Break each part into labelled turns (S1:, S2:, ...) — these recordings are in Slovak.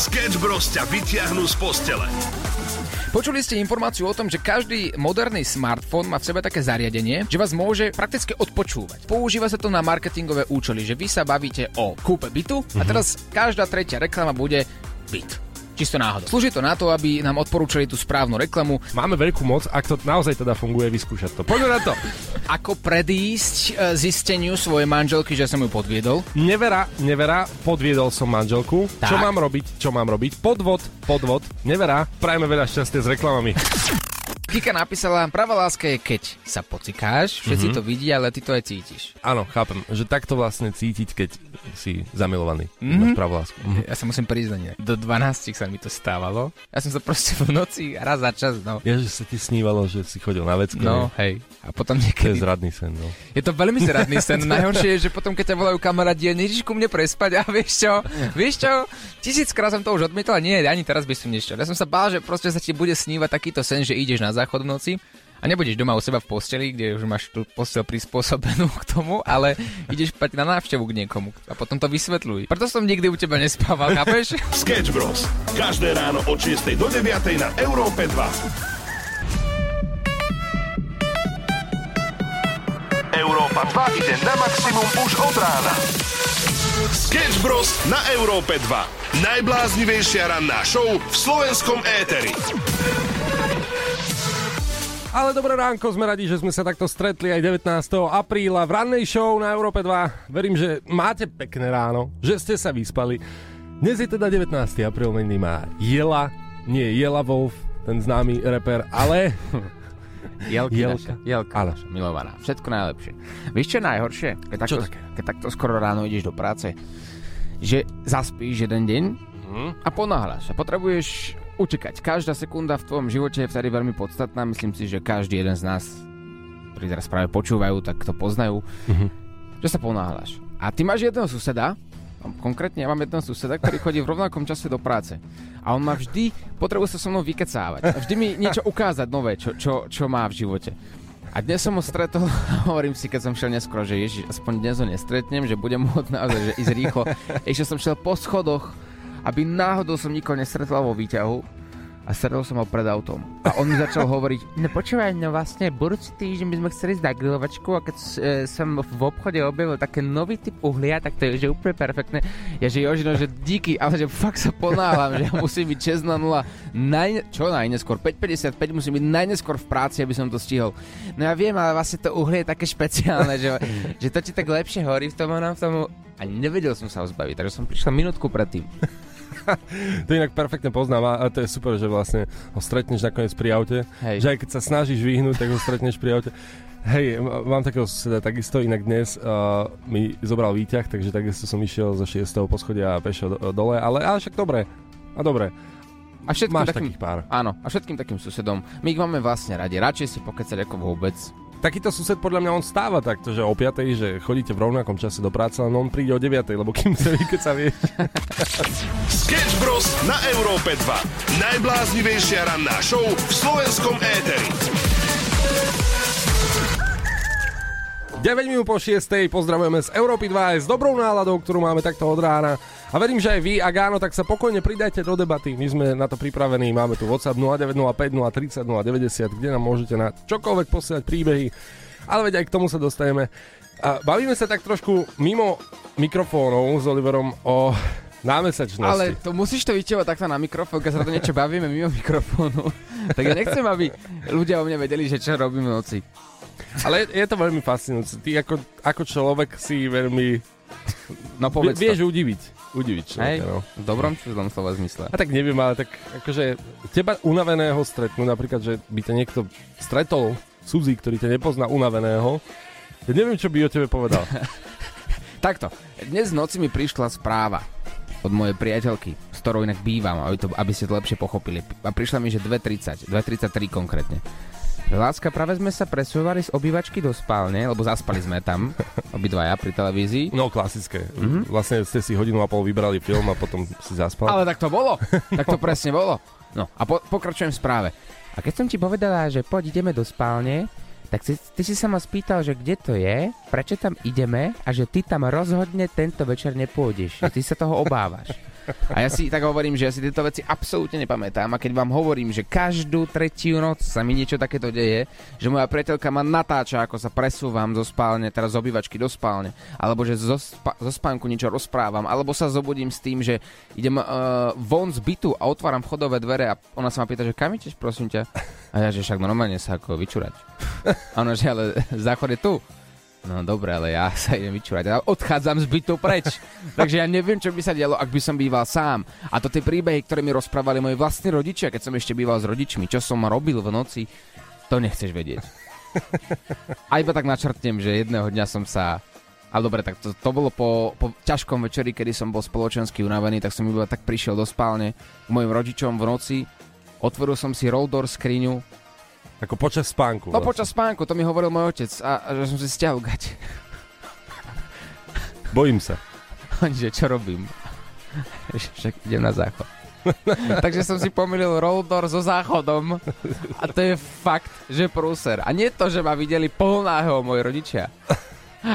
S1: Sketch Bros ťa vyťahnú z postele.
S2: Počuli ste informáciu o tom, že každý moderný smartfón má v sebe také zariadenie, že vás môže prakticky odpočúvať. Používa sa to na marketingové účely, že vy sa bavíte o kúpe bytu a teraz každá tretia reklama bude byt. Čisto náhodou. Slúži to na to, aby nám odporúčali tú správnu reklamu.
S3: Máme veľkú moc, ak to naozaj teda funguje, vyskúšať to. Poďme na to.
S2: Ako predísť e, zisteniu svojej manželky, že som ju podviedol.
S3: Nevera, nevera, podviedol som manželku.
S2: Tak.
S3: Čo mám robiť? Čo mám robiť? Podvod, podvod. Nevera, prajme veľa šťastia s reklamami.
S2: Kika napísala, pravá láska je keď sa pocikáš, všetci
S3: Mhm.
S2: to vidia, ale ty to aj cítiš.
S3: Áno, chápem, že takto vlastne cítiť, keď si zamilovaný.
S2: Mhm.
S3: Máš pravú lásku. Mhm.
S2: Ja sa musím priznať, do 12 sa mi to stávalo. Ja som sa proste v noci raz za čas, no.
S3: Ja, že sa ti snívalo, že si chodil na vecko.
S2: No, hej. A potom
S3: To je
S2: niekedy...
S3: zradný sen, no.
S2: Je to veľmi zradný sen. Najhoršie je, že potom, keď ťa volajú kamarádi, a nejdeš ku mne prespať a vieš čo? Vieš čo? Tisíckrát som to už odmietol nie, ani teraz by som nešiel. Ja som sa bál, že proste sa ti bude snívať takýto sen, že ideš na záchod v noci a nebudeš doma u seba v posteli, kde už máš tú postel prispôsobenú k tomu, ale ideš spať na návštevu k niekomu a potom to vysvetľuj. Preto som nikdy u teba nespával, chápeš?
S1: Sketch Bros. Každé ráno od 6 do 9 na Európe 2. Európa 2 ide na maximum už od rána. Sketch Bros. na Európe 2. Najbláznivejšia ranná show v slovenskom éteri.
S3: Ale dobré ránko, sme radi, že sme sa takto stretli aj 19. apríla v rannej show na Európe 2. Verím, že máte pekné ráno, že ste sa vyspali. Dnes je teda 19. apríl, meniny má Jela, nie Jela Wolf, ten známy reper, ale
S2: Jelka,
S3: Jelka.
S2: naša, Jelka
S3: Áno.
S2: naša, milovaná. Všetko najlepšie. Vieš, čo je najhoršie? Keď takto,
S3: Čo také?
S2: keď takto skoro ráno ideš do práce, že zaspíš jeden deň
S3: Mhm.
S2: a ponáhľaš a potrebuješ utekať. Každá sekunda v tvojom živote je vtedy veľmi podstatná. Myslím si, že každý jeden z nás, ktorí teraz práve počúvajú, tak to poznajú,
S3: Mhm.
S2: že sa ponáhľaš. A ty máš jedného suseda, konkrétne ja mám jedného suseda, ktorý chodí v rovnakom čase do práce. A on ma vždy, potrebuje sa so mnou vykecávať. A vždy mi niečo ukázať nové, čo, čo, čo má v živote. A dnes som ho stretol a hovorím si, keď som šiel neskoro, že ježiš, aspoň dnes ho nestretnem, že budem môcť naozaj že ísť rýchlo. Ešte som šiel po schodoch, aby náhodou som nikoho nestretol vo výťahu a stretol som ho pred autom. A on mi začal hovoriť, no počúvaj, no vlastne budúci týždeň by sme chceli ísť na grilovačku a keď e, som v obchode objavil také nový typ uhlia, tak to je že úplne perfektné. Ja že Jožino, že díky, ale že fakt sa ponáhľam, že ja musím byť 6 na 0, naj, čo najneskôr, 5.55 musím byť najneskôr v práci, aby som to stihol. No ja viem, ale vlastne to uhlie je také špeciálne, že, že to ti tak lepšie horí v tom, v tom a nevedel som sa ho zbaviť, takže som prišiel minútku predtým.
S3: to inak perfektne poznám a to je super, že vlastne ho stretneš nakoniec pri aute.
S2: Hej.
S3: Že aj keď sa snažíš vyhnúť, tak ho stretneš pri aute. Hej, mám takého suseda takisto, inak dnes uh, mi zobral výťah, takže takisto som išiel zo 6. poschodia a pešo do, dole, ale, ale však dobre. A dobre.
S2: A všetkým
S3: Máš
S2: takým,
S3: takých pár.
S2: Áno, a všetkým takým susedom. My ich máme vlastne radi. Radšej si pokecať ako vôbec.
S3: Takýto sused podľa mňa on stáva takto, že o 5, že chodíte v rovnakom čase do práce, len on príde o 9, lebo kým sa vy, keď sa vie.
S1: Sketch Bros. na Európe 2. Najbláznivejšia ranná show v slovenskom éteri.
S3: 9 minút po 6. pozdravujeme z Európy 2 aj s dobrou náladou, ktorú máme takto od rána. A verím, že aj vy, ak áno, tak sa pokojne pridajte do debaty. My sme na to pripravení, máme tu WhatsApp 0905 030 090, kde nám môžete na čokoľvek posielať príbehy. Ale veď aj k tomu sa dostaneme. A bavíme sa tak trošku mimo mikrofónov s Oliverom o námesačnosti.
S2: Ale to musíš to vytievať takto na mikrofón, keď sa to niečo bavíme mimo mikrofónu. tak ja nechcem, aby ľudia o mne vedeli, že čo robím v noci.
S3: Ale je to veľmi fascinujúce. Ty ako, ako človek si veľmi...
S2: No povedz
S3: vieš
S2: to.
S3: udiviť. Udiviť
S2: Hej,
S3: človeka, no.
S2: v dobrom či v zlom slova zmysle.
S3: A tak neviem, ale tak akože teba unaveného stretnúť, napríklad, že by ťa niekto stretol, cudzí, ktorý ťa nepozná unaveného, ja neviem, čo by o tebe povedal.
S2: Takto, dnes v noci mi prišla správa od mojej priateľky, s ktorou inak bývam, aby, to, aby ste to lepšie pochopili. A prišla mi, že 2.30, 2.33 konkrétne. Láska, práve sme sa presúvali z obývačky do spálne, lebo zaspali sme tam, obidvaja pri televízii.
S3: No, klasické.
S2: Mhm.
S3: Mm-hmm. Vlastne ste si hodinu a pol vybrali film a potom si zaspal.
S2: Ale tak to bolo, tak to presne bolo. No a po, pokračujem v správe. A keď som ti povedala, že poď ideme do spálne, tak si, ty si sa ma spýtal, že kde to je, prečo tam ideme a že ty tam rozhodne tento večer nepôjdeš, ty sa toho obávaš. A ja si tak hovorím, že ja si tieto veci absolútne nepamätám a keď vám hovorím, že každú tretiu noc sa mi niečo takéto deje, že moja priateľka ma natáča, ako sa presúvam zo spálne, teraz z obývačky do spálne, alebo že zo, spa- zo spánku niečo rozprávam, alebo sa zobudím s tým, že idem uh, von z bytu a otváram vchodové dvere a ona sa ma pýta, že kam ideš, prosím ťa? A ja, že však normálne sa ako vyčúrať. A ona, že ale záchod je tu. No dobre, ale ja sa idem vyčúrať. Ja odchádzam z bytu preč. Takže ja neviem, čo by sa dialo, ak by som býval sám. A to tie príbehy, ktoré mi rozprávali moji vlastní rodičia, keď som ešte býval s rodičmi, čo som robil v noci, to nechceš vedieť. A iba tak načrtnem, že jedného dňa som sa ale dobre, tak to, to bolo po, po ťažkom večeri, kedy som bol spoločensky unavený, tak som iba tak prišiel do spálne k mojim rodičom v noci, otvoril som si roll door skriňu,
S3: Ako počas spánku.
S2: No
S3: vlastne.
S2: počas spánku, to mi hovoril môj otec a, a že som si stiahol gať.
S3: Bojím sa.
S2: že čo robím? Však idem na záchod. Takže som si pomýlil roll door so záchodom a to je fakt, že prúser. A nie to, že ma videli polnáho moji rodičia,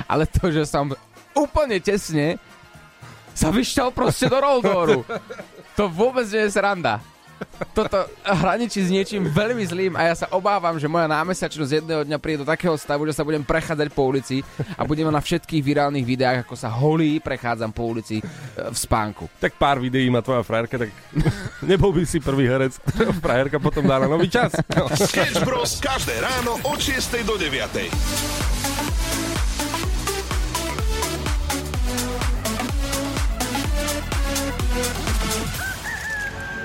S2: ale to, že som úplne tesne sa vyšťal proste do roll dooru. To vôbec nie je sranda. Toto hraničí s niečím veľmi zlým a ja sa obávam, že moja námesiačnosť jedného dňa príde do takého stavu, že sa budem prechádzať po ulici a budem na všetkých virálnych videách, ako sa holí prechádzam po ulici e, v spánku.
S3: Tak pár videí má tvoja frajerka, tak nebol by si prvý herec, frajerka potom dá na nový čas. No.
S1: Sketch Bros. každé ráno od 6 do 9.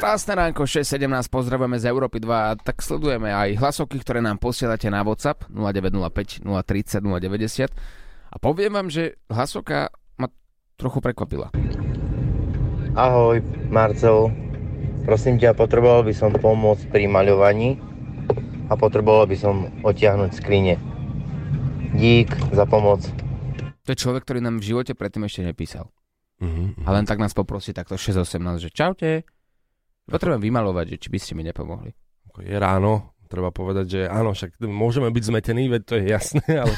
S2: Krásne ránko, 6.17, pozdravujeme z Európy 2 a tak sledujeme aj hlasovky, ktoré nám posielate na WhatsApp 0905 030 090 a poviem vám, že hlasovka ma trochu prekvapila.
S4: Ahoj, Marcel. Prosím ťa, potreboval by som pomôcť pri maľovaní a potreboval by som odtiahnuť skrine. Dík za pomoc.
S2: To je človek, ktorý nám v živote predtým ešte nepísal.
S3: Mhm.
S2: A len tak nás poprosí takto 6.18, že čaute, potrebujem vymalovať, že či by ste mi nepomohli.
S3: Je ráno, treba povedať, že áno, však môžeme byť zmetení, veď to je jasné, ale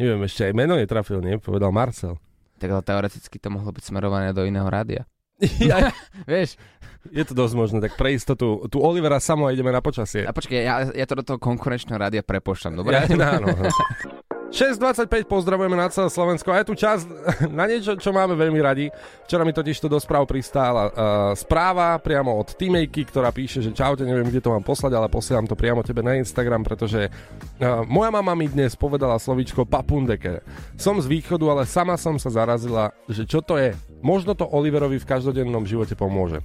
S3: neviem, ešte aj meno netrafil, nie? Povedal Marcel.
S2: Tak ale teoreticky to mohlo byť smerované do iného rádia.
S3: Ja,
S2: Vieš,
S3: je to dosť možné, tak pre istotu, tu Olivera samo ideme na počasie.
S2: a počkaj, ja, ja to do toho konkurenčného rádia prepošľam, dobre?
S3: Ja, áno. 6.25 pozdravujeme na celé Slovensko a je tu čas na niečo, čo máme veľmi radi. Včera mi totiž to do správ pristála uh, správa priamo od Teamejky, ktorá píše, že čaute, neviem, kde to mám poslať, ale posielam to priamo tebe na Instagram, pretože uh, moja mama mi dnes povedala slovíčko papundeke. Som z východu, ale sama som sa zarazila, že čo to je. Možno to Oliverovi v každodennom živote pomôže.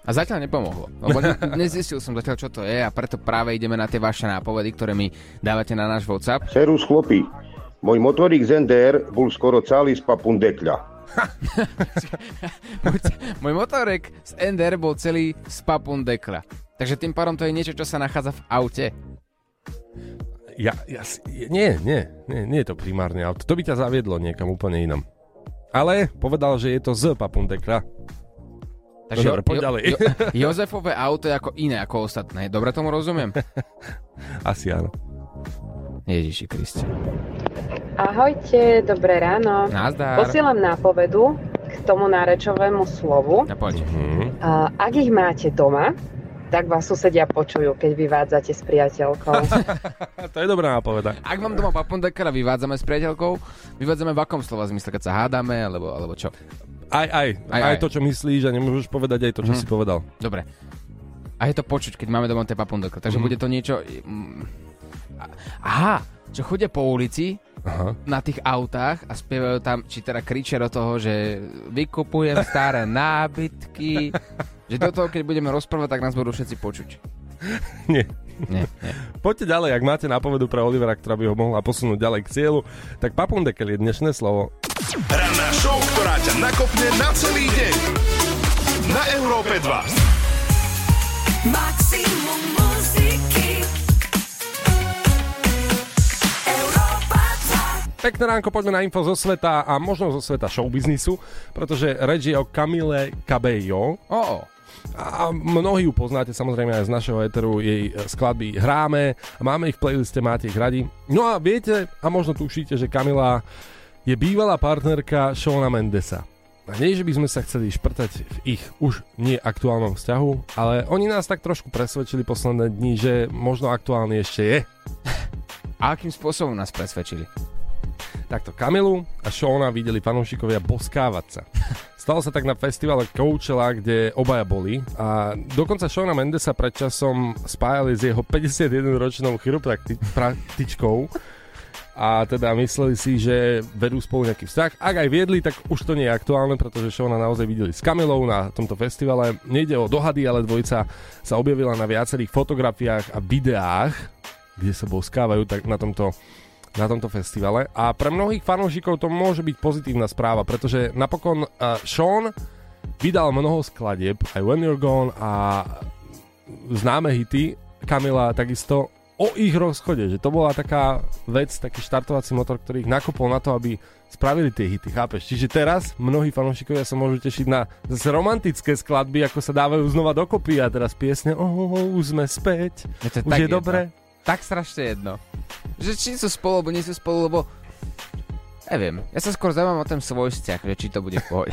S2: A zatiaľ nepomohlo, lebo ne, nezistil som zatiaľ, čo to je a preto práve ideme na tie vaše nápovedy, ktoré mi dávate na náš WhatsApp.
S5: Serus chlopí, môj motorík z NDR bol skoro celý z papundekľa.
S2: Môj, môj motorek z NDR bol celý z papundekla. Takže tým pádom to je niečo, čo sa nachádza v aute.
S3: Ja, ja, nie, nie, nie, nie je to primárne auto. To by ťa zaviedlo niekam úplne inam. Ale povedal, že je to z papundekla.
S2: Takže
S3: No dobre, poď ďalej.
S2: Jozefové auto je ako iné ako ostatné. Dobre tomu rozumiem?
S3: Asi áno.
S2: Ježiši Kriste.
S6: Ahojte, dobré ráno.
S2: Nazdar.
S6: Posielam nápovedu k tomu nárečovému slovu.
S2: Ja poď.
S3: Mhm.
S6: A ak ich máte doma, tak vás susedia počujú, keď vyvádzate s priateľkou.
S3: To je dobrá nápoveda.
S2: Ak mám doma papundekara, vyvádzame s priateľkou, vyvádzame v akom slova zmysle, keď sa hádame, alebo, alebo čo?
S3: Aj, aj, aj,
S2: Aj,
S3: aj, to, čo myslíš a nemôžeš povedať aj to, čo
S2: Mhm.
S3: si povedal.
S2: Dobre. A je to počuť, keď máme doma tie papundekra. Takže
S3: Mhm.
S2: bude to niečo... mm, Aha, čo chodia po ulici
S3: Aha.
S2: na tých autách a spievajú tam, či teda kričia do toho, že vykupujem staré nábytky, že do toho, keď budeme rozprávať, tak nás budú všetci počuť.
S3: Nie.
S2: Nie, nie.
S3: Poďte ďalej, ak máte nápovedu pre Olivera, ktorá by ho mohla posunúť ďalej k cieľu, tak papundekel je dnešné slovo.
S1: Ranná show, ktorá ťa nakopne na celý deň. Na Európe 2.
S7: Maximum muziky Európa 2
S3: Pekné ránko, poďme na info zo sveta a možno zo sveta showbiznisu, pretože reč je o Camille Cabello,
S2: O, o.
S3: A mnohí ju poznáte samozrejme aj z našeho éteru, jej e, skladby hráme, máme ich v playliste, máte ich radi. No a viete, a možno tušíte, že Kamila je bývalá partnerka Shona Mendesa. nie, že by sme sa chceli šprtať v ich už nie aktuálnom vzťahu, ale oni nás tak trošku presvedčili posledné dni, že možno aktuálny ešte je.
S2: A akým spôsobom nás presvedčili?
S3: Takto Kamilu a Shona videli fanúšikovia boskávať sa. Stalo sa tak na festivale Coachella, kde obaja boli a dokonca Shona Mendesa pred časom spájali s jeho 51-ročnou chiropraktičkou a teda mysleli si, že vedú spolu nejaký vzťah. Ak aj viedli, tak už to nie je aktuálne, pretože Shona naozaj videli s Kamilou na tomto festivale. Nejde o dohady, ale dvojica sa objavila na viacerých fotografiách a videách, kde sa boskávajú tak na tomto na tomto festivale a pre mnohých fanúšikov to môže byť pozitívna správa, pretože napokon uh, Sean vydal mnoho skladieb, aj When You're Gone a známe hity, Kamila takisto o ich rozchode, že to bola taká vec, taký štartovací motor, ktorý ich nakopol na to, aby spravili tie hity, chápeš? Čiže teraz mnohí fanúšikovia sa môžu tešiť na zase romantické skladby, ako sa dávajú znova dokopy a teraz piesne, oh, oh, oh už sme späť,
S2: Je to
S3: už
S2: tak
S3: je
S2: jedno.
S3: dobre.
S2: Tak strašne jedno. Že či sú spolu, alebo nie sú spolu, lebo... Neviem, ja sa skôr zaujímam o ten svoj vzťah, že či to bude v pohode.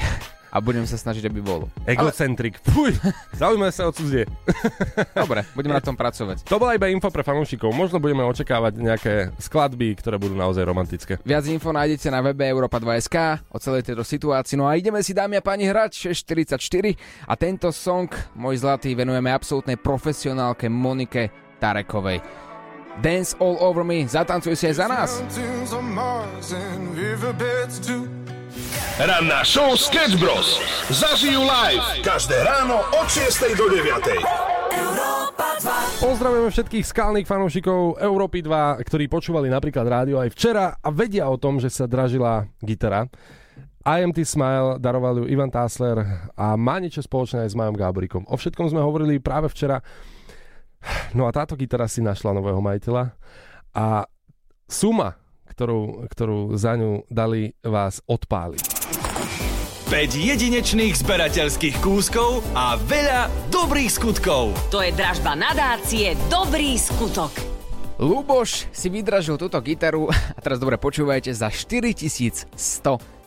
S2: A budem sa snažiť, aby bolo.
S3: Egocentrik, fuj, zaujímavé sa o cudzie.
S2: Dobre, budeme na tom pracovať.
S3: To bola iba info pre fanúšikov. Možno budeme očakávať nejaké skladby, ktoré budú naozaj romantické.
S2: Viac info nájdete na webe Europa2.sk o celej tejto situácii. No a ideme si, dámy a páni, hrať 644 a tento song, môj zlatý, venujeme absolútnej profesionálke Monike Tarekovej. Dance All Over Me, zatancuj si aj za nás.
S1: Ranná show Sketch Bros. Zažijú live každé ráno od 6 do 9.
S7: Európa 2.
S3: Pozdravujeme všetkých skalných fanúšikov Európy 2, ktorí počúvali napríklad rádio aj včera a vedia o tom, že sa dražila gitara. IMT Smile daroval ju Ivan Tásler a má niečo spoločné aj s Majom Gáborikom. O všetkom sme hovorili práve včera. No a táto gitara si našla nového majiteľa a suma, ktorú, ktorú za ňu dali, vás odpáli.
S8: 5 jedinečných zberateľských kúskov a veľa dobrých skutkov.
S9: To je dražba nadácie Dobrý skutok.
S2: Luboš si vydražil túto gitaru a teraz dobre počúvajte za 4100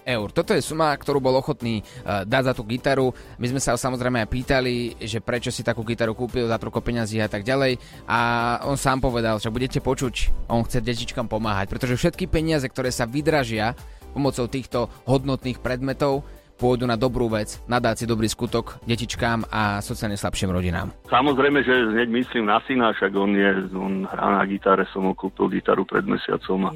S2: eur. Toto je suma, ktorú bol ochotný uh, dať za tú gitaru. My sme sa ho samozrejme aj pýtali, že prečo si takú gitaru kúpil za toľko peňazí a tak ďalej. A on sám povedal, že budete počuť, on chce detičkám pomáhať, pretože všetky peniaze, ktoré sa vydražia pomocou týchto hodnotných predmetov, pôjdu na dobrú vec, nadáci dobrý skutok detičkám a sociálne slabším rodinám.
S10: Samozrejme, že hneď myslím na syna, však on, je, on hrá na gitare, som mu kúpil gitaru pred mesiacom a,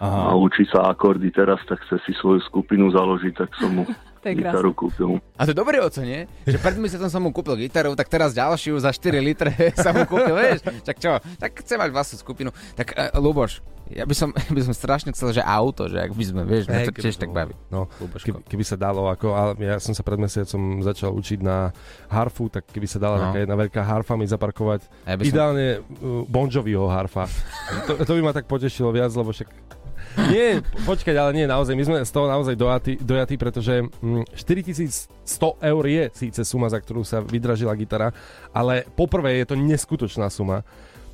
S10: a učí sa akordy teraz, tak chce si svoju skupinu založiť, tak som mu
S11: To je
S10: gitaru kúpil.
S2: A to je dobré oco, nie? Že pred mesiacom som mu kúpil gitaru, tak teraz ďalšiu za 4 litre sa mu kúpil, vieš? Tak čo? Tak chcem mať vlastnú skupinu. Tak uh, Luboš, ja by som, ja by som strašne chcel, že auto, že ak by sme, vieš, mňa to tiež tak baví.
S3: No, keby, keby sa dalo, ako, ale ja som sa pred mesiacom začal učiť na harfu, tak keby sa dala
S2: No.
S3: taká jedna veľká harfa mi zaparkovať,
S2: ja som-
S3: ideálne uh, Bon Joviho harfa. to, to by ma tak potešilo viac, lebo však nie, po- počkať, ale nie, naozaj, my sme z toho naozaj dojatí, dojatí pretože mm, 4100 eur je síce suma, za ktorú sa vydražila gitara, ale poprvé je to neskutočná suma,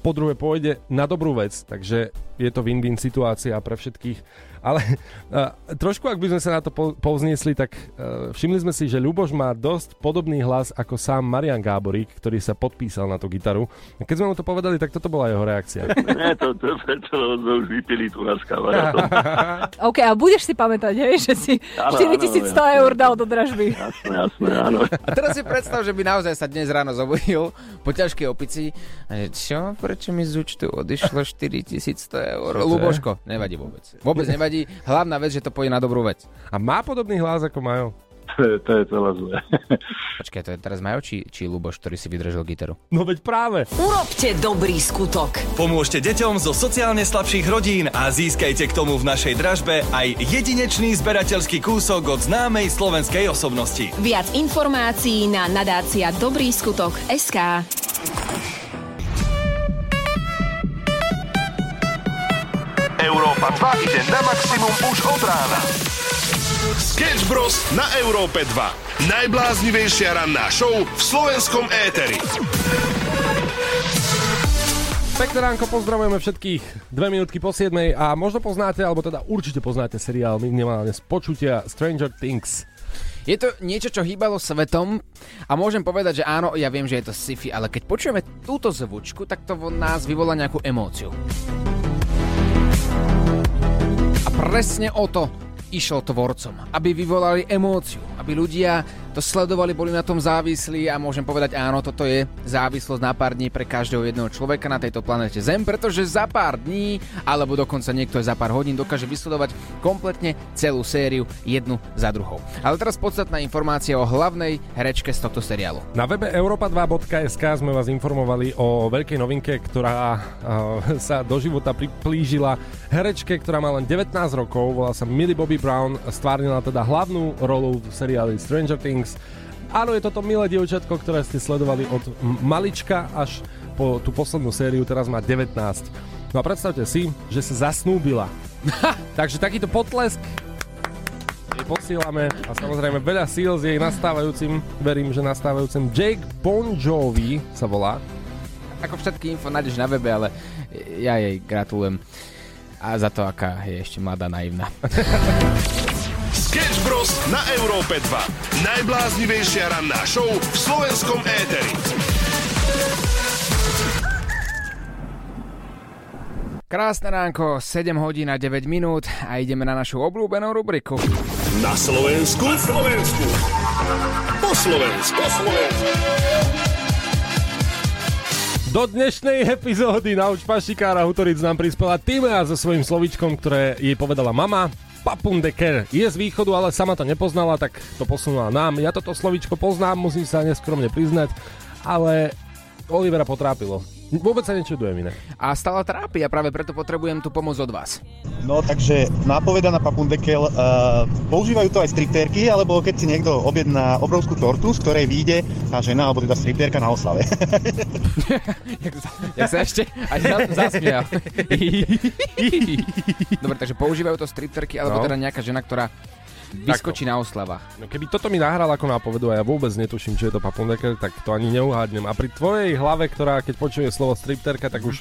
S3: po druhé pôjde na dobrú vec, takže je to win-win situácia pre všetkých. Ale uh, trošku, ak by sme sa na to po, povzniesli, tak uh, všimli sme si, že Ľuboš má dosť podobný hlas ako sám Marian Gáborík, ktorý sa podpísal na tú gitaru. A keď sme mu to povedali, tak toto bola jeho reakcia.
S10: Nie, to, to, preto sme už vypili tu na s kamarátom.
S11: OK, a budeš si pamätať, hej, že si
S10: Áno,
S11: 4100
S10: áno,
S11: eur dal do dražby.
S10: Jasné, jasné, áno.
S2: A teraz si predstav, že by naozaj sa dnes ráno zobudil po ťažkej opici a že čo, prečo mi z účtu odišlo 4100 eur? Luboško, nevadí vôbec. Vôbec nevadí. Hlavná vec, že to pôjde na dobrú vec.
S3: A má podobný hlas ako Majo?
S10: To je, to je celé zlé.
S2: Počkaj, to je teraz Majo či, či Luboš, ktorý si vydržal gitaru?
S3: No veď práve.
S9: Urobte dobrý skutok.
S8: Pomôžte deťom zo sociálne slabších rodín a získajte k tomu v našej dražbe aj jedinečný zberateľský kúsok od známej slovenskej osobnosti.
S12: Viac informácií na nadácia Dobrý skutok SK.
S1: Európa 2 ide na maximum už od rána. Sketch Bros. na Európe 2. Najbláznivejšia ranná show v slovenskom éteri.
S3: Pekné ránko, pozdravujeme všetkých. Dve minútky po 7 a možno poznáte, alebo teda určite poznáte seriál minimálne z počutia Stranger Things.
S2: Je to niečo, čo hýbalo svetom a môžem povedať, že áno, ja viem, že je to sci-fi, ale keď počujeme túto zvučku, tak to v nás vyvolá nejakú emóciu. A presne o to išlo tvorcom, aby vyvolali emóciu, aby ľudia to sledovali, boli na tom závislí a môžem povedať áno, toto je závislosť na pár dní pre každého jedného človeka na tejto planete Zem, pretože za pár dní, alebo dokonca niekto za pár hodín dokáže vysledovať kompletne celú sériu jednu za druhou. Ale teraz podstatná informácia o hlavnej herečke z tohto seriálu.
S3: Na webe europa2.sk sme vás informovali o veľkej novinke, ktorá uh, sa do života priplížila herečke, ktorá má len 19 rokov, volá sa Millie Bobby Brown, stvárnila teda hlavnú rolu v seriáli Stranger Things Things. Áno, je toto milé dievčatko, ktoré ste sledovali od malička až po tú poslednú sériu, teraz má 19. No a predstavte si, že sa zasnúbila. Takže takýto potlesk jej posílame a samozrejme veľa síl s jej nastávajúcim, verím, že nastávajúcim Jake Bon sa volá.
S2: Ako všetky info nájdeš na webe, ale ja jej gratulujem a za to, aká je ešte mladá naivná.
S1: Sketch Bros. na Európe 2. Najbláznivejšia ranná show v slovenskom éteri.
S2: Krásne ránko, 7 hodín a 9 minút a ideme na našu obľúbenú rubriku.
S1: Na Slovensku. Na Slovensku. Po Slovensku. Po Slovensku.
S3: Do dnešnej epizódy na Pašikára Hutoric nám prispela Týmea so svojím slovičkom, ktoré jej povedala mama. Papundeker je z východu, ale sama to nepoznala, tak to posunula nám. Ja toto slovičko poznám, musím sa neskromne priznať, ale Olivera potrápilo. Vôbec sa nečudujem iné.
S2: A stále trápi a práve preto potrebujem tú pomoc od vás.
S13: No takže nápoveda na papundekel, uh, používajú to aj striptérky, alebo keď si niekto objedná obrovskú tortu, z ktorej vyjde tá žena, alebo teda striptérka na oslave.
S2: ja sa ešte aj zasmial. Dobre, takže používajú to striptérky, alebo no. teda nejaká žena, ktorá vyskočí na oslavách.
S3: No keby toto mi nahral ako nápovedu a ja vôbec netuším, čo je to papundeker, tak to ani neuhádnem. A pri tvojej hlave, ktorá keď počuje slovo stripterka, tak už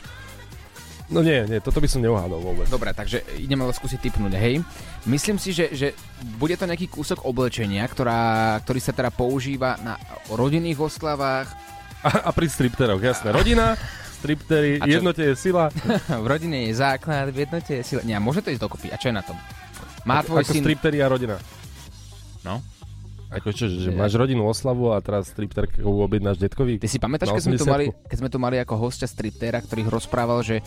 S3: No nie, nie, toto by som neuhádol vôbec.
S2: Dobre, takže ideme ale skúsiť typnúť, hej. Myslím si, že, že bude to nejaký kúsok oblečenia, ktorá, ktorý sa teda používa na rodinných oslavách.
S3: A, a pri stripteroch, jasné. Rodina, striptery, jednote je sila.
S2: v rodine je základ, v jednote je sila. Nie, môže to ísť dokopy. A čo je na tom?
S3: Má tvoj ako syn... striptery a rodina.
S2: No.
S3: Ako čo, že máš rodinu oslavu a teraz stripterku objednáš detkovi?
S2: Ty si pamätáš, keď sme, tu mali, keď sme tu mali ako hostia striptera, ktorý rozprával, že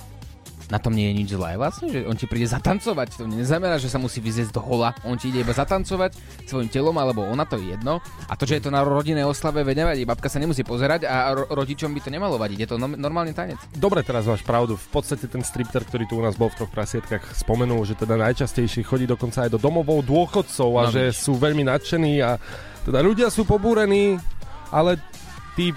S2: na tom nie je nič zlé vlastne, že on ti príde zatancovať. To neznamená, že sa musí vyzieť do hola, on ti ide iba zatancovať svojim telom, alebo ona to je jedno. A to, že je to na rodinnej oslave, veď nevadí, babka sa nemusí pozerať a ro- rodičom by to nemalo vadiť, je to no- normálny tanec.
S3: Dobre, teraz máš pravdu. V podstate ten stripter, ktorý tu u nás bol v troch prasietkách, spomenul, že teda najčastejšie chodí dokonca aj do domovou dôchodcov a no, že víš. sú veľmi nadšení a teda ľudia sú pobúrení, ale tí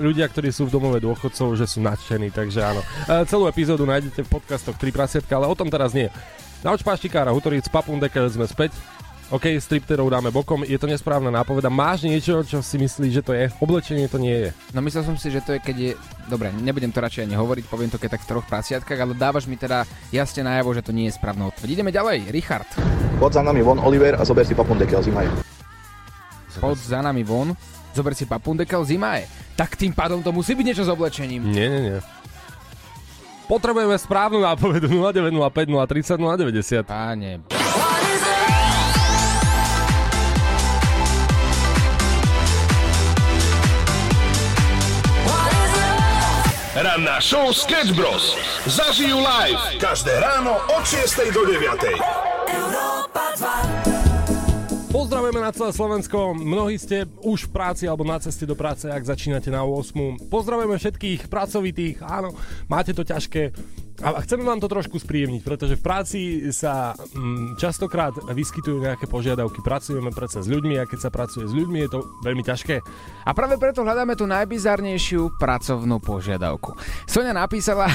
S3: ľudia, ktorí sú v domove dôchodcov, že sú nadšení, takže áno. E, celú epizódu nájdete v podcastoch 3 prasiatka, ale o tom teraz nie. Na očpáštikára Hutoric Papundekel sme späť. OK, stripterov dáme bokom, je to nesprávna nápoveda. Máš niečo, čo si myslíš, že to je? Oblečenie to nie je.
S2: No myslel som si, že to je, keď je... Dobre, nebudem to radšej ani hovoriť, poviem to keď tak v troch prasiatkách, ale dávaš mi teda jasne najavo, že to nie je správna odpoveď. Ideme ďalej, Richard.
S14: Poď za nami von, Oliver, a zober si papundekel, zimaj.
S2: Poď za nami von, zober si papundekel, zimaj tak tým pádom to musí byť niečo s oblečením.
S3: Nie, nie, nie. Potrebujeme správnu nápovedu 0905 030 090.
S2: Páne.
S1: Ranná show Sketch Bros. Zažijú live každé ráno od 6 do 9. Európa 2.
S3: Pozdravujeme na celé Slovensko. Mnohí ste už v práci alebo na ceste do práce, ak začínate na 8. Pozdravujeme všetkých pracovitých. Áno, máte to ťažké. A chceme vám to trošku spríjemniť, pretože v práci sa mm, častokrát vyskytujú nejaké požiadavky. Pracujeme predsa s ľuďmi a keď sa pracuje s ľuďmi, je to veľmi ťažké.
S2: A práve preto hľadáme tú najbizarnejšiu pracovnú požiadavku. Sonia napísala,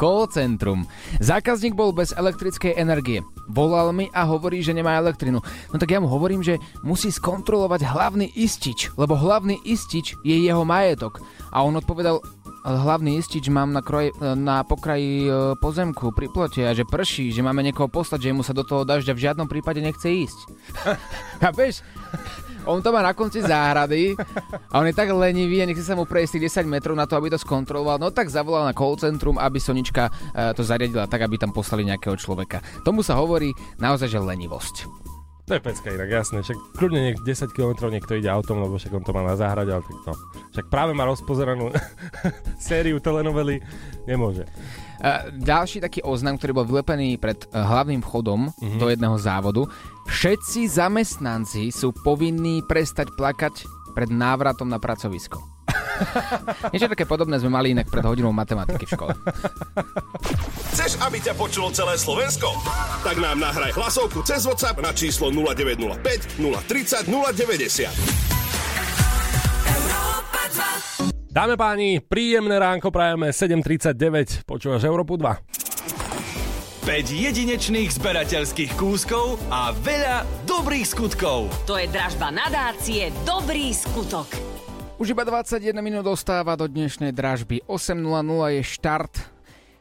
S2: call centrum. Zákazník bol bez elektrickej energie. Volal mi a hovorí, že nemá elektrinu. No tak ja mu hovorím, že musí skontrolovať hlavný istič, lebo hlavný istič je jeho majetok. A on odpovedal, hlavný istič mám na, kroj, na pokraji e, pozemku pri plote a že prší, že máme niekoho poslať, že mu sa do toho dažďa v žiadnom prípade nechce ísť. Chápeš? On to má na konci záhrady a on je tak lenivý a nechce sa mu prejsť tých 10 metrov na to, aby to skontroloval. No tak zavolal na call centrum, aby Sonička e, to zariadila tak, aby tam poslali nejakého človeka. Tomu sa hovorí naozaj, že lenivosť.
S3: To je pecka inak, jasné. Však kľudne nech 10 km niekto ide autom, lebo však on to má na záhrade, ale tak to. Však práve má rozpozeranú sériu telenovely, nemôže.
S2: Uh, ďalší taký oznam, ktorý bol vylepený pred uh, hlavným vchodom mm-hmm. do jedného závodu. Všetci zamestnanci sú povinní prestať plakať pred návratom na pracovisko. Niečo také podobné sme mali inak pred hodinou matematiky v škole.
S1: Chceš, aby ťa počulo celé Slovensko? Tak nám nahraj hlasovku cez WhatsApp na číslo 0905 030 090.
S3: Dáme páni, príjemné ránko prajeme 7.39, počúvaš Európu 2.
S8: 5 jedinečných zberateľských kúskov a veľa dobrých skutkov.
S9: To je dražba nadácie Dobrý skutok.
S2: Už iba 21 minút dostáva do dnešnej dražby. 8.00 je štart.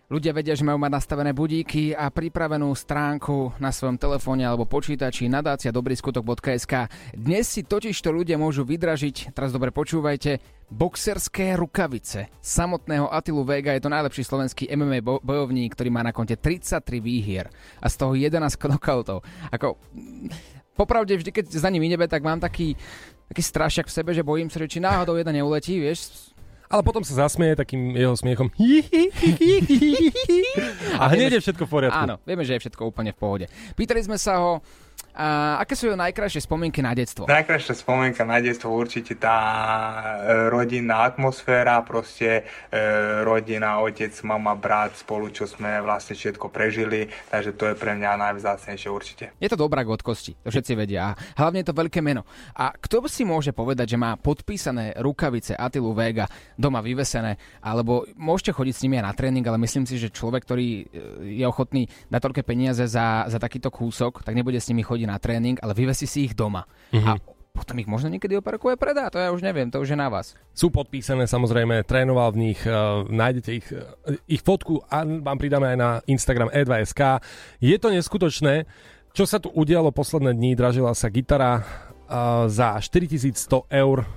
S2: Ľudia vedia, že majú mať nastavené budíky a pripravenú stránku na svojom telefóne alebo počítači nadácia dobrýskutok.sk. Dnes si totiž to ľudia môžu vydražiť, teraz dobre počúvajte, boxerské rukavice samotného Atilu Vega. Je to najlepší slovenský MMA bojovník, ktorý má na konte 33 výhier a z toho 11 knockoutov. Ako, popravde vždy, keď za ním ideme, tak mám taký taký strašiak v sebe, že bojím sa, že či náhodou jedna neuletí, vieš,
S3: ale potom sa zasmieje takým jeho smiechom. A hneď je všetko v poriadku.
S2: Áno, vieme, že je všetko úplne v pohode. Pýtali sme sa ho, a aké sú najkrajšie spomienky na detstvo?
S15: Najkrajšia spomienka na detstvo určite tá e, rodinná atmosféra, proste e, rodina, otec, mama, brat, spolu, čo sme vlastne všetko prežili, takže to je pre mňa najvzácnejšie určite.
S2: Je to dobrá od kosti, to všetci vedia. Hlavne je to veľké meno. A kto si môže povedať, že má podpísané rukavice Atilu Vega doma vyvesené, alebo môžete chodiť s nimi aj na tréning, ale myslím si, že človek, ktorý e, je ochotný dať toľké peniaze za, za takýto kúsok, tak nebude s nimi chodiť na tréning, ale vyvesí si ich doma. Mm-hmm. A potom ich možno niekedy operkuje predá, to ja už neviem, to už je na vás.
S3: Sú podpísané samozrejme, trénoval v nich, uh, nájdete ich, uh, ich fotku a vám pridáme aj na Instagram e2sk. Je to neskutočné, čo sa tu udialo posledné dní, dražila sa gitara uh, za 4100 eur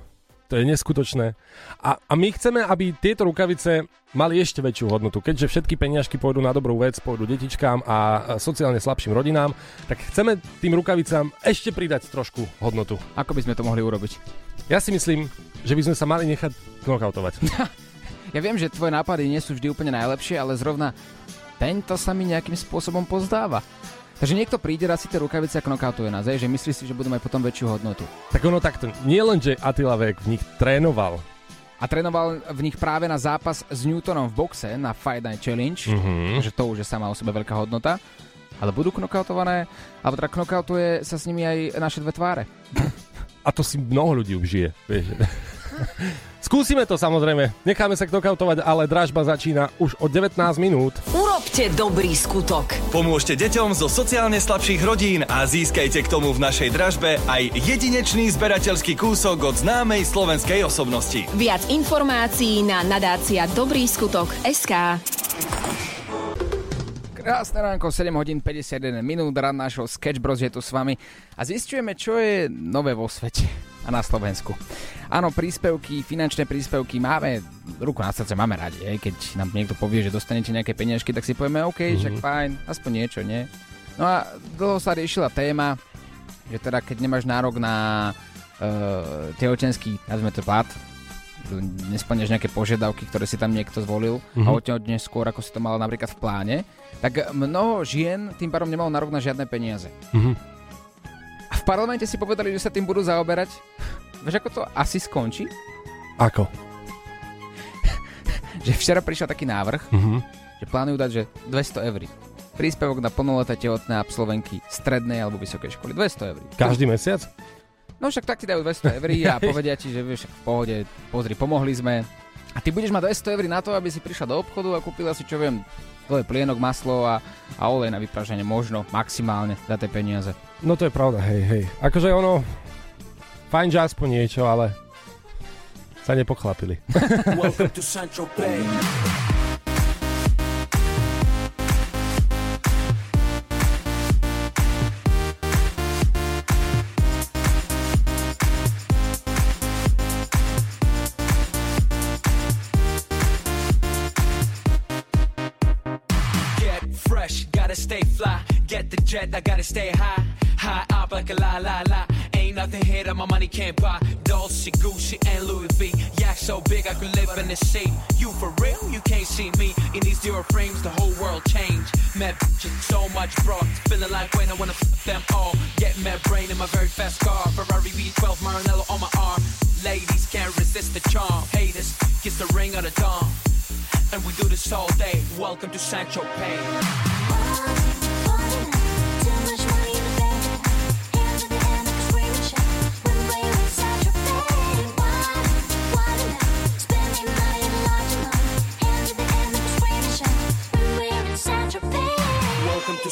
S3: to je neskutočné. A, a my chceme, aby tieto rukavice mali ešte väčšiu hodnotu. Keďže všetky peniažky pôjdu na dobrú vec, pôjdu detičkám a sociálne slabším rodinám, tak chceme tým rukavicám ešte pridať trošku hodnotu.
S2: Ako by sme to mohli urobiť?
S3: Ja si myslím, že by sme sa mali nechať knockoutovať.
S2: ja viem, že tvoje nápady nie sú vždy úplne najlepšie, ale zrovna tento sa mi nejakým spôsobom pozdáva. Takže niekto príde, raz si tie rukavice a knockoutuje nás, že myslí si, že budú mať potom väčšiu hodnotu.
S3: Tak ono takto, nie len, že Attila Vek v nich trénoval,
S2: a trénoval v nich práve na zápas s Newtonom v boxe na Fight Night Challenge, mm-hmm. že to už je sama o sebe veľká hodnota. Ale budú knockoutované, alebo teda knockoutuje sa s nimi aj naše dve tváre.
S3: A to si mnoho ľudí už žije, vieš. Skúsime to samozrejme. Necháme sa knockoutovať, ale dražba začína už o 19 minút.
S9: Urobte dobrý skutok.
S8: Pomôžte deťom zo sociálne slabších rodín a získajte k tomu v našej dražbe aj jedinečný zberateľský kúsok od známej slovenskej osobnosti.
S12: Viac informácií na nadácia Dobrý skutok SK.
S2: Krásne ránko, 7 hodín 51 minút, rad nášho Sketch Bros je tu s vami a zistujeme, čo je nové vo svete a na Slovensku. Áno, príspevky, finančné príspevky máme, ruku na srdce máme radi, aj keď nám niekto povie, že dostanete nejaké peniažky, tak si povieme, OK, mm-hmm. však fajn, aspoň niečo, nie? No a dlho sa riešila téma, že teda keď nemáš nárok na uh, tehotenský, nazvime to plat, nesplňaš nejaké požiadavky, ktoré si tam niekto zvolil mm-hmm. a mhm. odtiaľ skôr, ako si to mal napríklad v pláne, tak mnoho žien tým pádom nemalo nárok na žiadne peniaze. Mm-hmm. A v parlamente si povedali, že sa tým budú zaoberať. Vieš, ako to asi skončí?
S3: Ako?
S2: že včera prišiel taký návrh, mm-hmm. že plánujú dať, že 200 eur. Príspevok na plnoleté tehotné absolvenky strednej alebo vysokej školy. 200 eur.
S3: Každý mesiac?
S2: No však tak ti dajú 200 eur a povedia ti, že vieš, v pohode, pozri, pomohli sme. A ty budeš mať 200 eur na to, aby si prišla do obchodu a kúpila si, čo viem, tvoje plienok, maslo a, a olej na vypraženie možno maximálne za tie peniaze.
S3: No to je pravda, hej, hej. Akože ono, fajn, že aspoň niečo, ale sa nepochlapili.
S16: Get the jet, I gotta stay high. High up like a la la la. Ain't nothing here that my money can't buy. Dolce, Gucci, and Louis V. Yak so big I could live in the sea. You for real? You can't see me in these zero frames. The whole world changed. Mad bitches, so much broad. Feeling like when I wanna f them all. Get mad brain in my very fast car. Ferrari V12 Maranello on my arm. Ladies can't resist the charm. Haters kiss the ring of the dawn. And we do this all day. Welcome to Sancho Pay.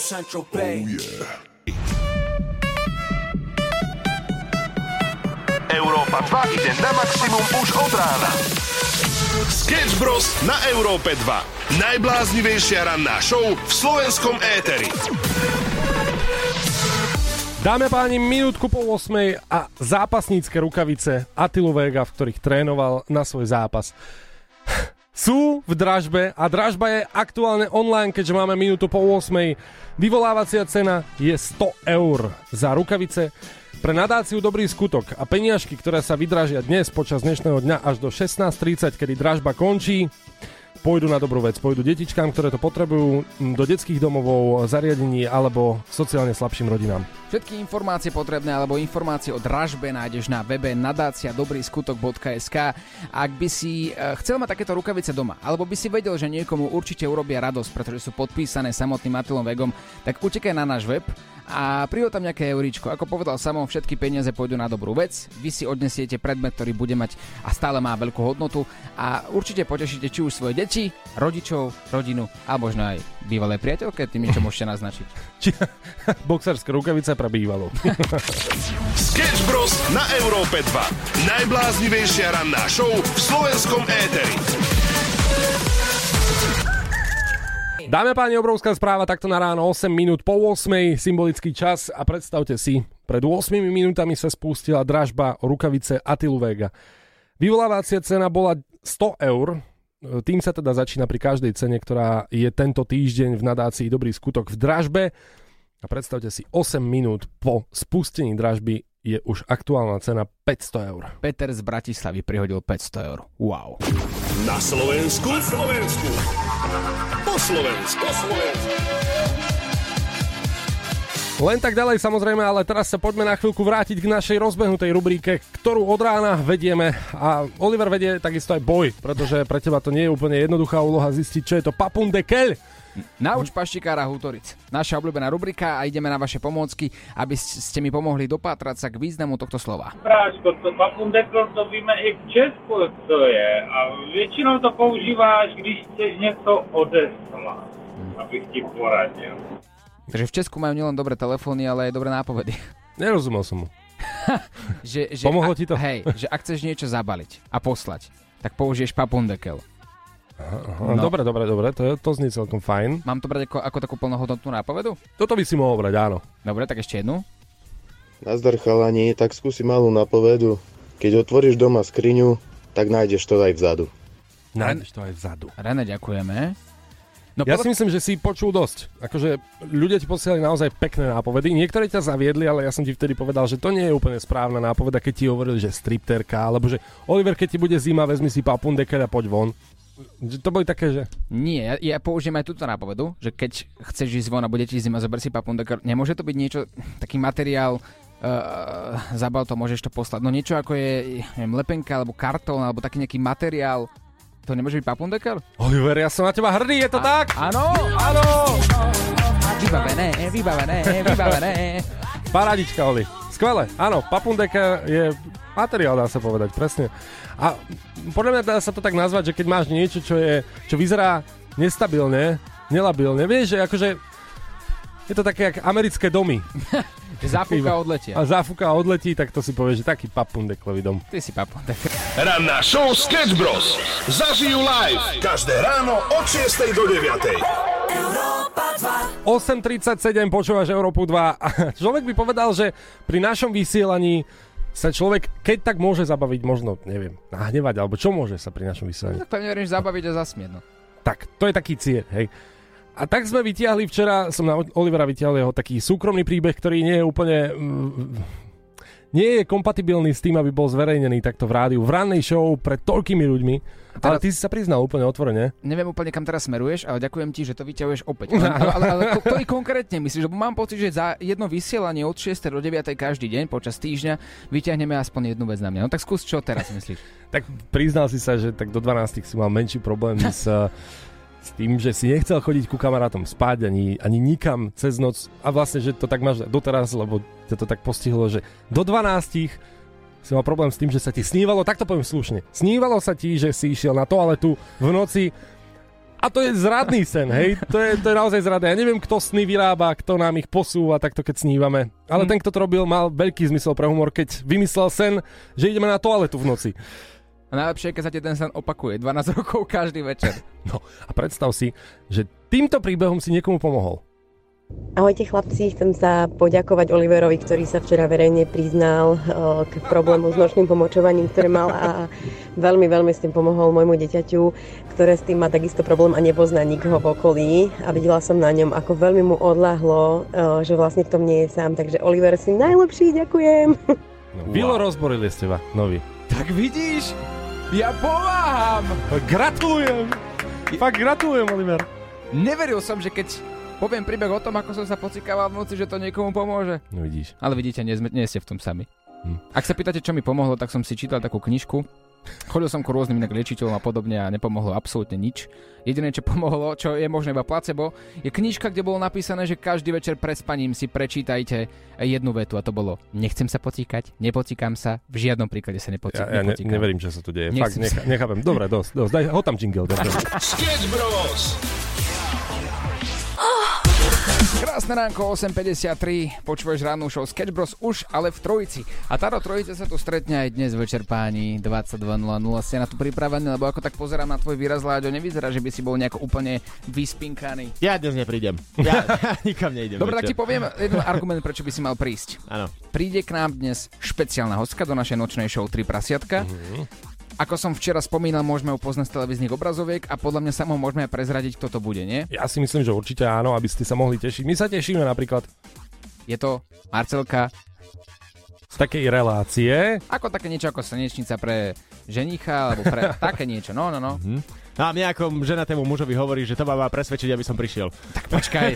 S16: Welcome to Central Bay.
S1: Európa 2 ide na maximum už od rána. Sketch Bros. na Európe 2. Najbláznivejšia ranná show v slovenskom éteri.
S3: Dáme páni, minútku po 8 a zápasnícke rukavice Atilu Vega, v ktorých trénoval na svoj zápas. Sú v dražbe a dražba je aktuálne online, keďže máme minútu po 8. Vyvolávacia cena je 100 eur za rukavice pre nadáciu Dobrý skutok a peniažky, ktoré sa vydražia dnes počas dnešného dňa až do 16.30, kedy dražba končí, pôjdu na dobrú vec, pôjdu detičkám, ktoré to potrebujú, do detských domovov, zariadení alebo sociálne slabším rodinám.
S2: Všetky informácie potrebné alebo informácie o dražbe nájdeš na webe nadácia dobrýskutok.sk. Ak by si e, chcel mať takéto rukavice doma, alebo by si vedel, že niekomu určite urobia radosť, pretože sú podpísané samotným Matilom Vegom, tak utekaj na náš web a prijel tam nejaké euríčko. Ako povedal samom, všetky peniaze pôjdu na dobrú vec. Vy si odnesiete predmet, ktorý bude mať a stále má veľkú hodnotu a určite potešíte či už svoje deti, rodičov, rodinu a možno aj bývalé priateľke, tým niečo môžete naznačiť.
S3: Či boxerské rukavice pre bývalú.
S1: Sketch Bros. na Európe 2. Najbláznivejšia ranná show v slovenskom éteri.
S3: Dáme páni, obrovská správa takto na ráno 8 minút po 8, symbolický čas a predstavte si, pred 8 minútami sa spustila dražba rukavice Atilu Vega. Vyvolávacia cena bola 100 eur, tým sa teda začína pri každej cene, ktorá je tento týždeň v nadácii Dobrý skutok v dražbe. A predstavte si, 8 minút po spustení dražby je už aktuálna cena 500 eur.
S2: Peter z Bratislavy prihodil 500 eur. Wow.
S1: Na Slovensku. Na Slovensku. Slovensku.
S3: Len tak ďalej samozrejme, ale teraz sa poďme na chvíľku vrátiť k našej rozbehnutej rubrike, ktorú od rána vedieme. A Oliver vedie takisto aj boj, pretože pre teba to nie je úplne jednoduchá úloha zistiť, čo je to papun de kel.
S2: Nauč paštikára Hutoric. Naša obľúbená rubrika a ideme na vaše pomôcky, aby ste mi pomohli dopátrať sa k významu tohto slova.
S17: Práško, to papundekl to víme i v Česku, co je. A většinou to používáš, když chceš něco odeslat, abych ti poradil.
S2: Takže v Česku majú nielen dobré telefóny, ale aj dobré nápovedy.
S3: Nerozumel som mu.
S2: že, že
S3: Pomohlo
S2: ak,
S3: ti to?
S2: Hej, že ak chceš niečo zabaliť a poslať, tak použiješ papundekel.
S3: Aha, no. Dobre, dobre, dobre, to, je, to znie celkom fajn.
S2: Mám to brať ako, ako takú plnohodnotnú nápovedu?
S3: Toto by si mohol brať, áno.
S2: Dobre, tak ešte jednu.
S18: Nazdar chalani, tak skúsi malú napovedu. Keď otvoríš doma skriňu, tak nájdeš to aj vzadu.
S3: Nájdeš to aj vzadu.
S2: René, ďakujeme.
S3: No, ja si myslím, že si počul dosť. Akože ľudia ti posielali naozaj pekné nápovedy. Niektoré ťa zaviedli, ale ja som ti vtedy povedal, že to nie je úplne správna nápoveda, keď ti hovorili, že stripterka, alebo že Oliver, keď ti bude zima, vezmi si papundekel a poď von. To boli také, že...
S2: Nie, ja, ja použijem aj túto nápovedu, že keď chceš ísť von a bude ti zima, zober si papundekel. Nemôže to byť niečo, taký materiál, uh, zabal to, môžeš to poslať. No niečo ako je neviem, lepenka, alebo kartón, alebo taký nejaký materiál. To nemôže byť papundekel?
S3: Oliver, ja som na teba hrdý, je to a, tak?
S2: Áno, áno! Vybavené, vybavené, vybavené.
S3: Parádička, Oli. Skvelé, áno, papundeka je materiál, dá sa povedať, presne. A podľa mňa dá sa to tak nazvať, že keď máš niečo, čo, je, čo vyzerá nestabilne, nelabilne, vieš, že akože je to také, jak americké domy.
S2: Zafúka a odletia.
S3: A zafúka a odletí, tak to si povieš, že taký papundeklový dom.
S2: Ty si papundek.
S1: Ranná show Sketch Bros. Zažijú live každé ráno od 6 do 9.
S3: 8.37 počúvaš Európu 2 a človek by povedal, že pri našom vysielaní sa človek, keď tak môže zabaviť, možno, neviem, nahnevať, alebo čo môže sa pri našom vysielaní.
S2: Tak pevne verím, že zabaviť a zasmieť, no.
S3: Tak, to je taký cieľ, hej. A tak sme vytiahli včera, som na Olivera vytiahol jeho taký súkromný príbeh, ktorý nie je úplne... mm, nie je kompatibilný s tým, aby bol zverejnený takto v rádiu, v rannej show pred toľkými ľuďmi.
S2: Teraz-
S3: Ale ty si sa priznal úplne otvorene.
S2: Neviem úplne, kam teraz smeruješ, ale ďakujem ti, že to vyťahuješ opäť. Ale, ale, ale, ale to, to i konkrétne myslíš, lebo mám pocit, že za jedno vysielanie od 6. do 9. každý deň počas týždňa vyťahneme aspoň jednu vec na mňa. No tak skús, čo teraz myslíš?
S3: Tak priznal si sa, že tak do 12 si mal menší problém s, s tým, že si nechcel chodiť ku kamarátom spať ani, ani nikam cez noc a vlastne, že to tak máš doteraz, lebo ťa to tak postihlo, že do 12 si mal problém s tým, že sa ti snívalo, tak to poviem slušne, snívalo sa ti, že si išiel na toaletu v noci a to je zradný sen, hej? To je, to je naozaj zradné. Ja neviem, kto sny vyrába, kto nám ich posúva takto, keď snívame. Ale ten, kto to robil, mal veľký zmysel pre humor, keď vymyslel sen, že ideme na toaletu v noci.
S2: A najlepšie je, keď sa ti ten sen opakuje 12 rokov každý večer.
S3: No a predstav si, že týmto príbehom si niekomu pomohol.
S19: Ahojte chlapci, chcem sa poďakovať Oliverovi, ktorý sa včera verejne priznal eh, k problému s nočným pomočovaním, ktoré mal a veľmi, veľmi s tým pomohol môjmu dieťaťu, ktoré s tým má takisto problém a nepozná nikoho v okolí a videla som na ňom, ako veľmi mu odľahlo, eh, že vlastne v tom nie je sám, takže Oliver si najlepší, ďakujem.
S3: No, Vilo rozborili z teba, nový.
S2: Tak vidíš, ja pomáham.
S3: Gratulujem. Fakt gratulujem, Oliver.
S2: Neveril som, že keď poviem príbeh o tom, ako som sa pocikával v noci, že to niekomu pomôže.
S3: No vidíš.
S2: Ale vidíte, nie, sme, nie ste v tom sami.
S3: Hm.
S2: Ak sa pýtate, čo mi pomohlo, tak som si čítal takú knižku. Chodil som ku rôznym inak liečiteľom a podobne a nepomohlo absolútne nič. Jediné, čo pomohlo, čo je možné iba placebo, je knižka, kde bolo napísané, že každý večer pred spaním si prečítajte jednu vetu a to bolo Nechcem sa pocíkať, nepocíkam sa, v žiadnom príklade sa nepocíkam.
S3: Ja, ja ne, neverím, že sa to deje. Fakt,
S2: Nechcem
S3: necha,
S2: sa.
S3: nechápem. Dobre, dosť, dosť. Daj, ho tam jingle.
S1: Sketch Bros.
S2: Krásne ránko, 8.53, počúvaš rannú show Sketch Bros už ale v trojici. A táto trojica sa tu stretne aj dnes večer páni 22.00. Ste na to pripravení, lebo ako tak pozerám na tvoj výraz, Láďo, nevyzerá, že by si bol nejako úplne vyspinkaný.
S20: Ja dnes neprídem. Ja, ja nikam nejdem.
S2: Dobre, tak ti poviem jeden argument, prečo by si mal prísť.
S20: Áno.
S2: Príde k nám dnes špeciálna hostka do našej nočnej show 3 prasiatka.
S3: Mhm.
S2: Ako som včera spomínal, môžeme ho poznať z televíznych obrazoviek a podľa mňa sa mu môžeme aj prezradiť, kto to bude, nie?
S3: Ja si myslím, že určite áno, aby ste sa mohli tešiť. My sa tešíme napríklad
S2: Je to Marcelka,
S3: z takej relácie.
S2: ako také niečo ako slnečnica pre ženicha, alebo pre také niečo, no, no, no.
S20: No a mne ako ženatému mužovi hovorí, že to ma má presvedčiť, aby som prišiel.
S2: Tak počkaj,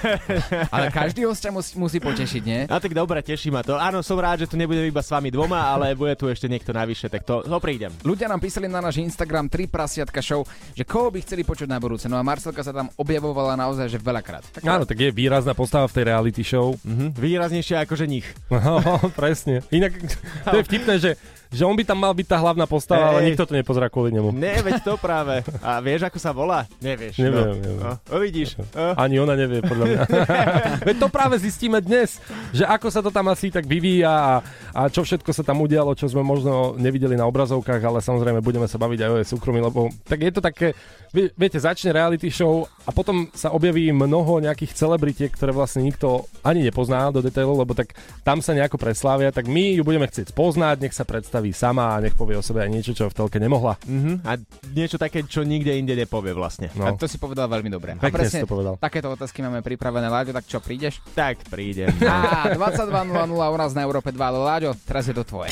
S2: ale každý host ťa musí, musí potešiť, nie?
S20: A tak dobre, teší ma to. Áno, som rád, že tu nebudem iba s vami dvoma, ale bude tu ešte niekto navyše, tak to, to prídem.
S2: Ľudia nám písali na náš Instagram 3 prasiatka show, že koho by chceli počuť na budúce. No a Marcelka sa tam objavovala naozaj, že veľakrát. Tak
S3: Áno, tak je výrazná postava v tej reality show.
S20: Mhm. Výraznejšie ako ženich.
S3: No, presne. Inak to je vtipné, že, že on by tam mal byť tá hlavná postava, ale
S20: Hej.
S3: nikto to nepozerá kvôli nemu.
S20: Ne, veď to práve. A vieš, ako sa volá? Nevieš.
S3: Neviem,
S20: no.
S3: neviem.
S20: No, uvidíš. No.
S3: Ani ona nevie, podľa mňa. Veď to práve zistíme dnes, že ako sa to tam asi tak vyvíja a, a čo všetko sa tam udialo, čo sme možno nevideli na obrazovkách, ale samozrejme budeme sa baviť aj o jej súkromí, lebo tak je to také, vie- viete, začne reality show a potom sa objaví mnoho nejakých celebritiek, ktoré vlastne nikto ani nepozná do detailov, lebo tak tam sa nejako preslávia, tak my ju budeme chcieť spoznať, nech sa predstaví sama a nech povie o sebe aj niečo, čo v telke nemohla.
S20: Mhm. A niečo také, čo nikde inde nepovie vlastne.
S3: No.
S2: A to si povedal veľmi dobre. A
S3: si to povedal.
S2: takéto otázky máme pripravené. Láďo, tak čo, prídeš?
S20: Tak prídem.
S2: Á, 22.00 u nás na Európe 2, ale Láďo, teraz je to tvoje.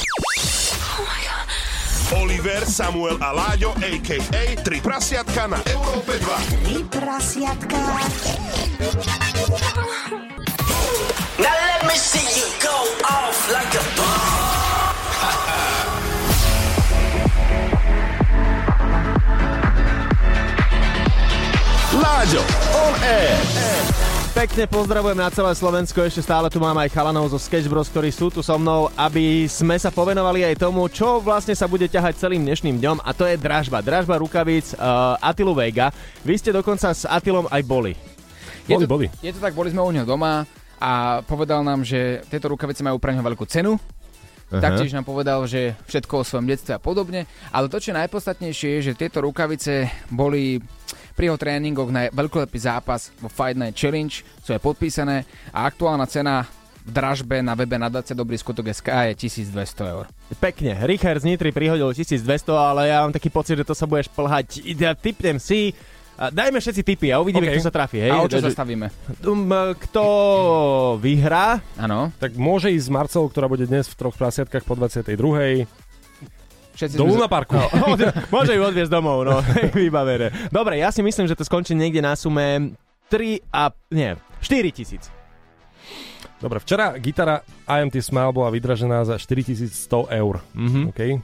S1: Oliver, Samuel a Láďo, a.k.a. Tri prasiatka na Európe 2.
S21: Tri prasiatka.
S20: Pekne pozdravujem na celé Slovensko, ešte stále tu mám aj chalanov zo Sketch Bros, ktorí sú tu so mnou, aby sme sa povenovali aj tomu, čo vlastne sa bude ťahať celým dnešným dňom a to je dražba. Dražba rukavíc uh, Atilu Vega. Vy ste dokonca s Atilom aj boli.
S2: Je
S3: Boli,
S2: to,
S3: boli.
S2: Je to tak, boli sme u neho doma a povedal nám, že tieto rukavice majú pre neho veľkú cenu. Uh-huh. Taktiež nám povedal, že všetko o svojom detstve a podobne, ale to, čo je najpodstatnejšie, je, že tieto rukavice boli pri jeho tréningoch na veľkolepý zápas vo Fight Night Challenge, sú aj podpísané a aktuálna cena v dražbe na webe nadácia Dobrý skutok SK je 1200 eur.
S20: Pekne, Richard z Nitry prihodil 1200, ale ja mám taký pocit, že to sa budeš plhať. Ja typnem si, Dajme všetci tipy a uvidíme,
S2: OK.
S20: kto sa trafí. Hej?
S2: A o čo sa stavíme?
S20: Um, Kto vyhrá?
S2: Áno.
S3: Tak môže ísť s Marcelou, ktorá bude dnes v troch prasiatkách po 22.
S2: Všetci
S3: Do Luna Parku.
S20: No, môže ju odviezť domov, no, vybavené. Dobre, ja si myslím, že to skončí niekde na sume 3 a... nie, 4 tisíc.
S3: Dobre, včera gitara IMT Smile bola vydražená za 4100 eur.
S20: Mhm.
S3: Okay?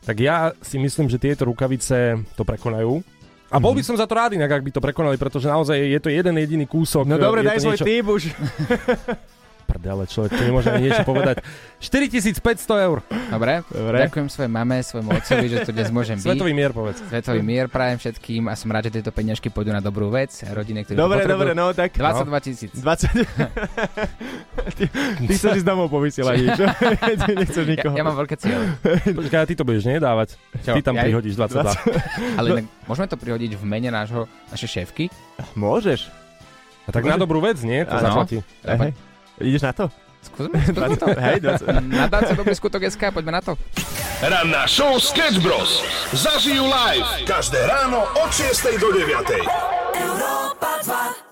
S3: Tak ja si myslím, že tieto rukavice to prekonajú. A bol by som za to rád inak, ak by to prekonali, pretože naozaj je to jeden jediný kúsok.
S20: No dobre,
S3: je
S20: daj svoj
S3: niečo...
S20: tip už.
S3: Prdele, človek, to nemôže ani niečo povedať. 4500 eur.
S2: Dobre,
S3: Dobre.
S2: ďakujem svojej mame, svojmu otcovi, že tu dnes môžem byť.
S3: Svetový mier, povedz.
S2: Svetový mier prajem všetkým a som rád, že tieto peniažky pôjdu na dobrú vec, rodine, ktorí
S20: Dobre, dobre, no tak...
S2: 22 tisíc.
S20: 20... ty, ty chceš ísť domov povysielať, čo? ty nechceš nikoho.
S2: Ja, ja mám veľké cieľe.
S3: Počkaj, ty to budeš nedávať.
S2: Čo,
S3: Ty tam
S2: ja-
S3: prihodíš 22.
S2: Ale inak, môžeme to prihodiť v mene nášho, našej šéfky?
S20: Môžeš.
S3: A tak na dobrú vec, nie? To
S2: Áno.
S3: zaplatí.
S20: Hej. Ideš na to?
S2: Skúsme, skúsme to.
S20: Hej, 20.
S2: Nadácia Dobrý skutok SK, poďme na to.
S1: Ranná show Sketch Bros. Zažijú live každé ráno od 6 do 9.
S21: Európa 2